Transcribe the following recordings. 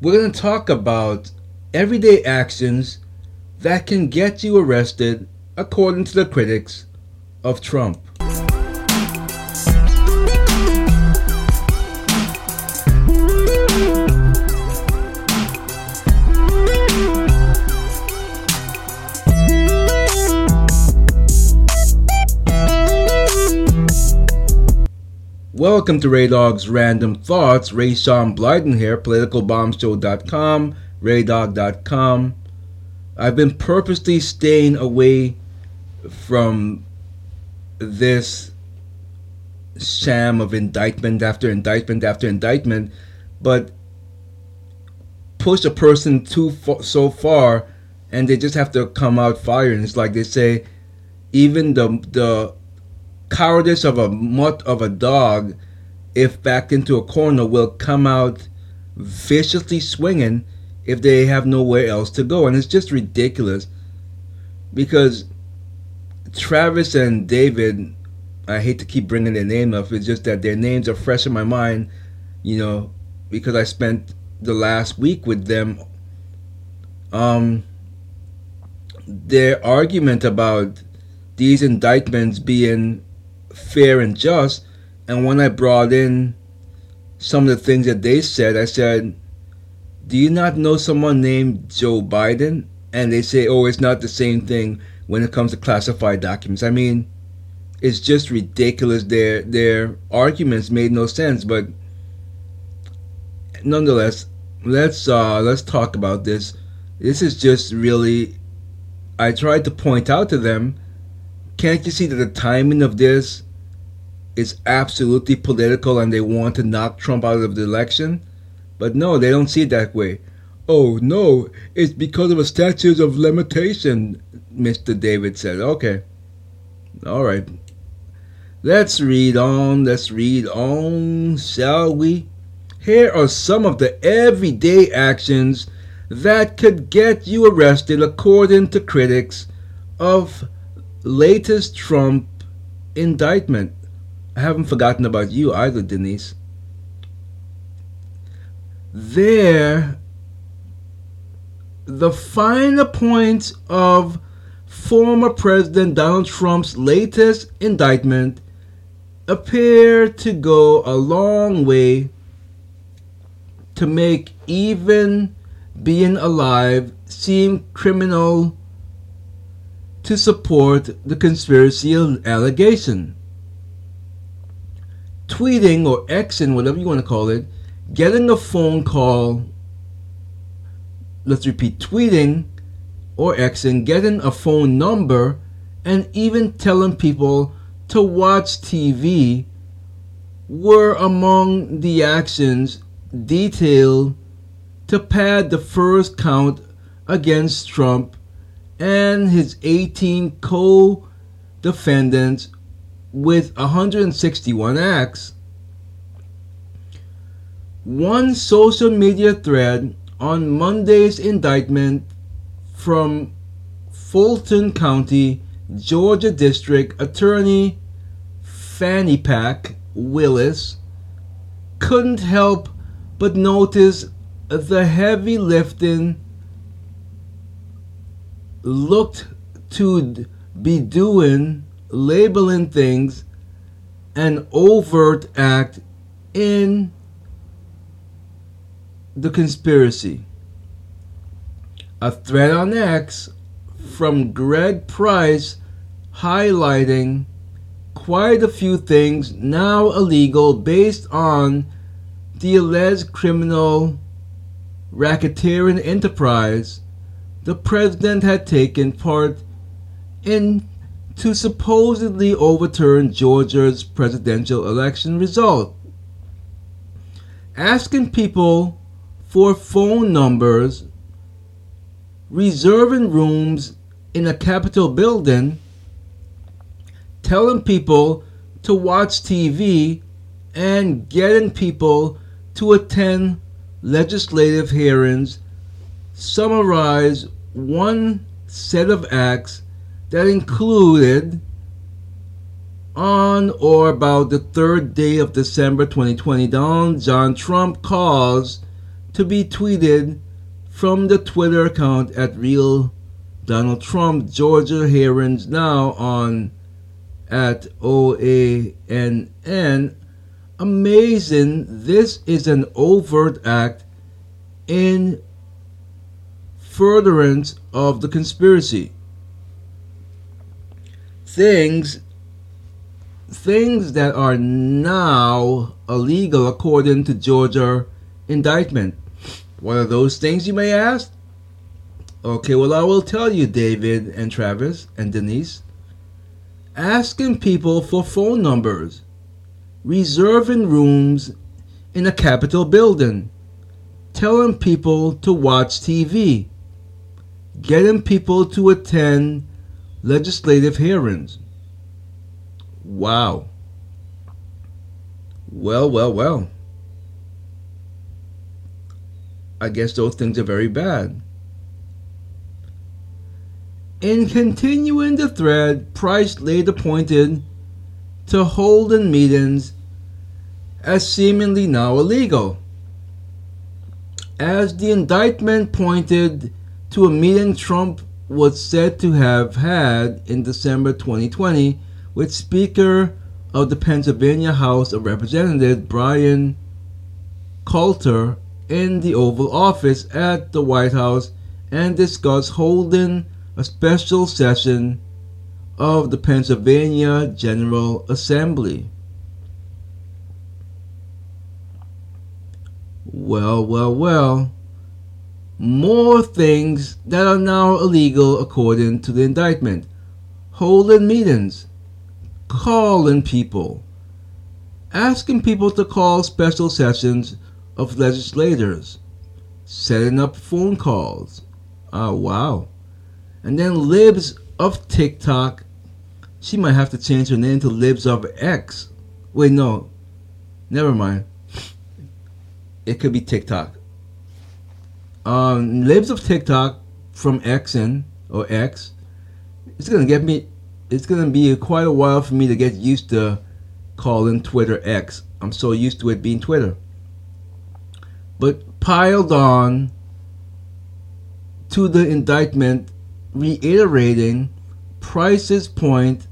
we're going to talk about everyday actions that can get you arrested, according to the critics of Trump. Welcome to Rehdogg's Random Thoughts. Ray Sean Blyden here, politicalbombshow.com, rehdogg.com. I've been purposely staying away from this sham of indictment after indictment after indictment, but push a person too far, so far and they just have to come out firing. It's like they say, even the the cowardice of a mutt of a dog, if backed into a corner, will come out viciously swinging if they have nowhere else to go. And it's just ridiculous because Travis and David, I hate to keep bringing their name up, it's just that their names are fresh in my mind, you know, because I spent the last week with them. Um, their argument about these indictments being fair and just. And when I brought in some of the things that they said, I said, Do you not know someone named Joe Biden? And they say, Oh, it's not the same thing when it comes to classified documents. I mean, it's just ridiculous. Their their arguments made no sense, but nonetheless, let's uh let's talk about this. This is just really I tried to point out to them, can't you see that the timing of this is absolutely political and they want to knock Trump out of the election. But no, they don't see it that way. Oh no, it's because of a statute of limitation, Mr. David said. Okay. All right. Let's read on. Let's read on, shall we? Here are some of the everyday actions that could get you arrested according to critics of latest Trump indictment. I haven't forgotten about you either, Denise. There, the finer points of former President Donald Trump's latest indictment appear to go a long way to make even being alive seem criminal to support the conspiracy allegation. Tweeting or Xing, whatever you want to call it, getting a phone call, let's repeat, tweeting or Xing, getting a phone number, and even telling people to watch TV were among the actions detailed to pad the first count against Trump and his 18 co defendants with 161 acts. One social media thread on Monday's indictment from Fulton County, Georgia District Attorney Fannie Pack Willis couldn't help but notice the heavy lifting looked to be doing labeling things an overt act in the conspiracy. A thread on X from Greg Price highlighting quite a few things now illegal based on the alleged criminal racketeering enterprise the president had taken part in to supposedly overturn Georgia's presidential election result. Asking people for phone numbers, reserving rooms in a Capitol building, telling people to watch TV, and getting people to attend legislative hearings summarize one set of acts that included on or about the third day of December 2020, Donald John Trump caused to be tweeted from the Twitter account at real Donald Trump. Georgia hearings now on at OANN. Amazing. This is an overt act in furtherance of the conspiracy. Things things that are now illegal according to Georgia indictment. What are those things you may ask? Okay, well I will tell you David and Travis and Denise. Asking people for phone numbers, reserving rooms in a Capitol building, telling people to watch TV, getting people to attend legislative hearings. Wow. Well, well, well. I guess those things are very bad. In continuing the thread, Price later pointed to holding meetings as seemingly now illegal. As the indictment pointed to a meeting Trump was said to have had in December 2020 with Speaker of the Pennsylvania House of Representatives Bryan Cutler in the Oval Office at the White House and discuss holding a special session of the Pennsylvania General Assembly. Well, well, well. More things that are now illegal according to the indictment. Holding meetings, calling people, asking people to call special sessions of legislators, setting up phone calls. Oh, wow. And then Libs of TikTok. She might have to change her name to Libs of X. Wait, no. Never mind. It could be TikTok. Um, Libs of TikTok from Xn or X. It's gonna get me. It's gonna be quite a while for me to get used to calling Twitter X. I'm so used to it being Twitter but piled on to the indictment, reiterating Price's point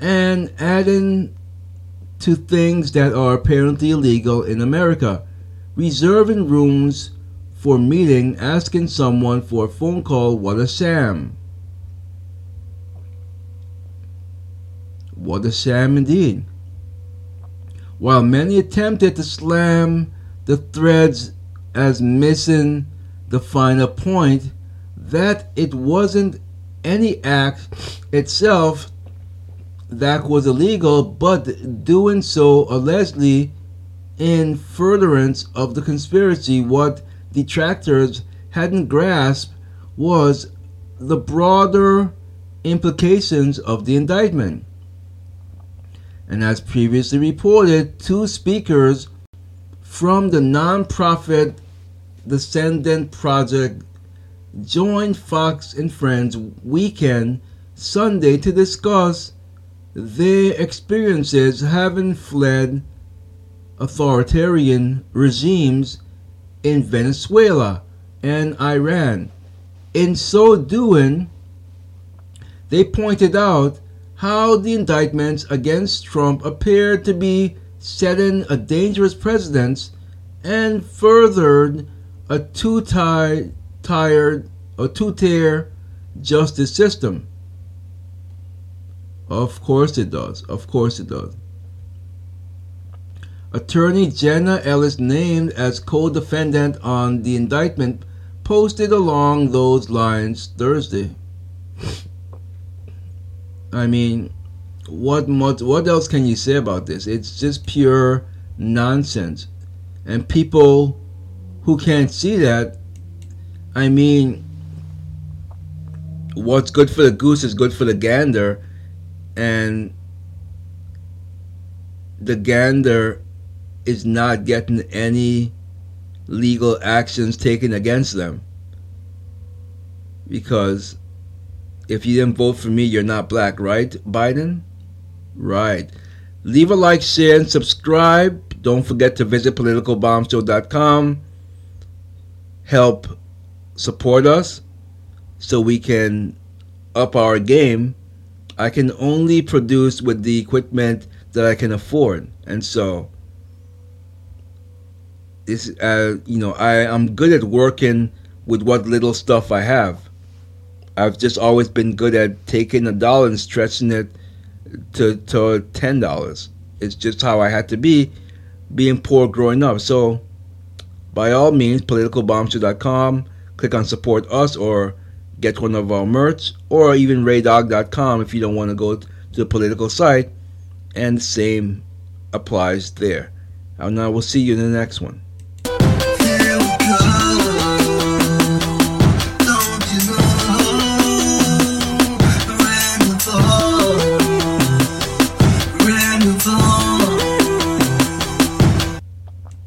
and adding to things that are apparently illegal in America, reserving rooms for meeting, asking someone for a phone call. What a sham! What a sham indeed. While many attempted to slam the threads as missing the final point that it wasn't any act itself that was illegal, but doing so allegedly in furtherance of the conspiracy. What detractors hadn't grasped was the broader implications of the indictment. And as previously reported, two speakers from the nonprofit Dissident Project joined Fox and Friends weekend Sunday to discuss their experiences having fled authoritarian regimes in Venezuela and Iran. In so doing, they pointed out how the indictments against Trump appeared to be setting a dangerous precedent and furthered a two-tired, a two-tier justice system. Of course it does. Of course it does. Attorney Jenna Ellis, named as co-defendant on the indictment, posted along those lines Thursday. I mean, what what what else can you say about this? It's just pure nonsense. And people who can't see that, I mean, what's good for the goose is good for the gander, and the gander is not getting any legal actions taken against them because if you didn't vote for me, you're not black, right, Biden? Right. Leave a like, share, and subscribe. don't forget to visit politicalbombshow.com. Help support us so we can up our game. I can only produce with the equipment that I can afford, and so this, uh, you know, I I'm good at working with what little stuff I have. I've just always been good at taking a dollar and stretching it to to ten dollars. It's just how I had to be, being poor growing up. So, by all means, politicalbombshow.com. Click on support us or get one of our merch, or even rehdogg.com if you don't want to go to the political site. And the same applies there. And now we'll see you in the next one. Good.